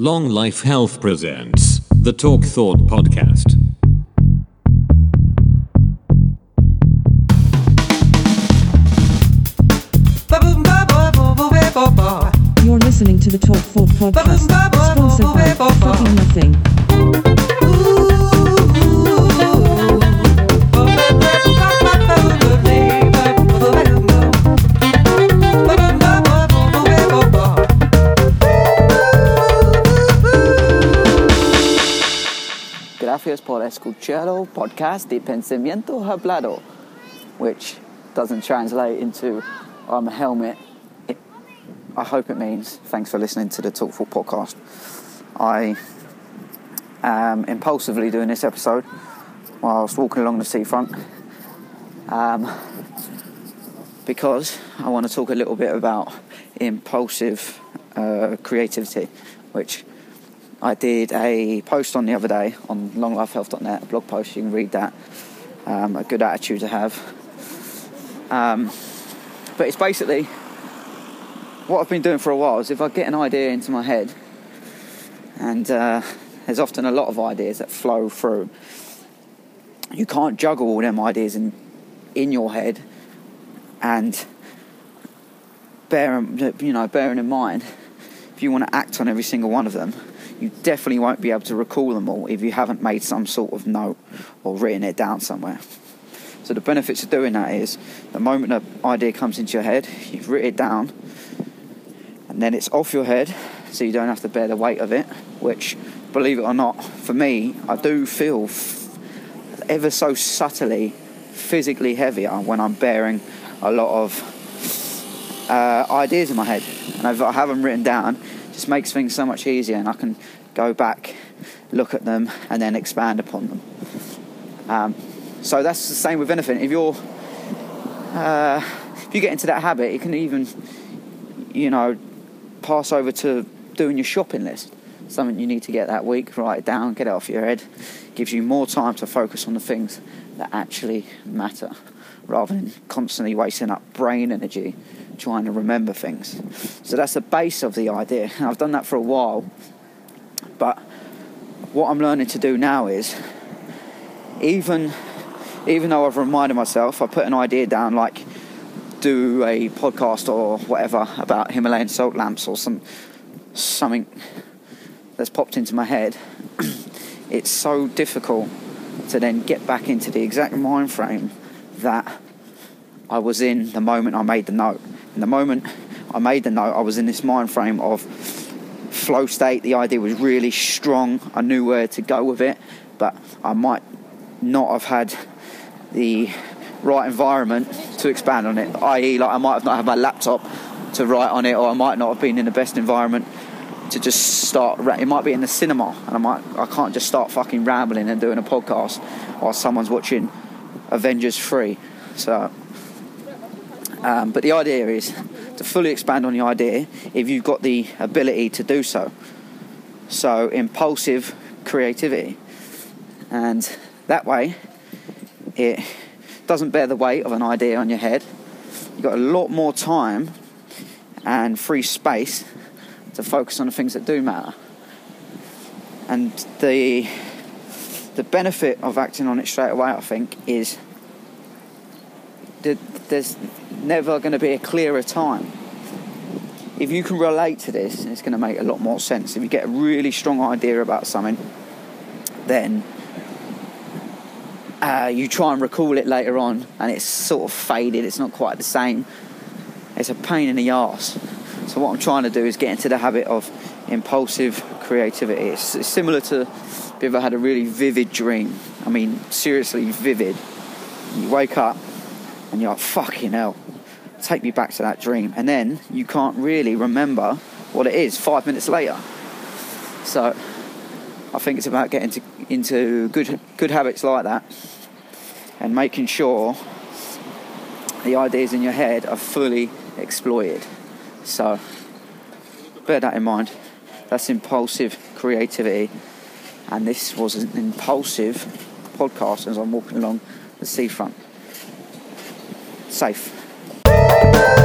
Long Life Health presents the Talk Thought Podcast. You're listening to the Talk Thought podcast, Gracias por escuchar podcast de pensamiento hablado, which doesn't translate into I'm a helmet. It, I hope it means thanks for listening to the Talk Thought podcast. I am impulsively doing this episode was walking along the seafront um, because I want to talk a little bit about impulsive uh, creativity, which I did a post on the other day on longlifehealth.net, a blog post. You can read that. Um, a good attitude to have. Um, but it's basically what I've been doing for a while is if I get an idea into my head, and uh, there's often a lot of ideas that flow through. You can't juggle all them ideas in in your head, and bear you know bearing in mind if you want to act on every single one of them you definitely won't be able to recall them all if you haven't made some sort of note or written it down somewhere. So the benefits of doing that is the moment an idea comes into your head, you've written it down, and then it's off your head, so you don't have to bear the weight of it. Which, believe it or not, for me, I do feel f- ever so subtly physically heavier when I'm bearing a lot of uh, ideas in my head, and if I have them written down, just makes things so much easier, and I can go back, look at them, and then expand upon them. Um, so that's the same with anything. If you're, uh, if you get into that habit, it can even, you know, pass over to doing your shopping list. Something you need to get that week, write it down, get it off your head. Gives you more time to focus on the things that actually matter, rather than constantly wasting up brain energy trying to remember things. So that's the base of the idea. I've done that for a while, but what I'm learning to do now is even even though I've reminded myself, I put an idea down like do a podcast or whatever about Himalayan salt lamps or some something that's popped into my head. it's so difficult to then get back into the exact mind frame that I was in the moment I made the note. In the moment I made the note, I was in this mind frame of flow state. The idea was really strong. I knew where to go with it, but I might not have had the right environment to expand on it. I.e., like I might have not had my laptop to write on it, or I might not have been in the best environment to just start. It might be in the cinema, and I might I can't just start fucking rambling and doing a podcast while someone's watching Avengers Three. So, um, but the idea is to fully expand on the idea if you've got the ability to do so. So, impulsive creativity, and that way it doesn't bear the weight of an idea on your head. You've got a lot more time and free space to focus on the things that do matter. And the the benefit of acting on it straight away, I think, is that there's never going to be a clearer time. If you can relate to this, it's going to make a lot more sense. If you get a really strong idea about something, then uh, you try and recall it later on and it's sort of faded, it's not quite the same. It's a pain in the arse. So, what I'm trying to do is get into the habit of impulsive creativity. It's, it's similar to if you ever had a really vivid dream. I mean, seriously vivid. You wake up and you're like, fucking hell, take me back to that dream. And then you can't really remember what it is five minutes later. So, I think it's about getting to, into good good habits like that and making sure the ideas in your head are fully exploited. So bear that in mind. That's impulsive creativity, and this was an impulsive podcast as I'm walking along the seafront. Safe. Thank you.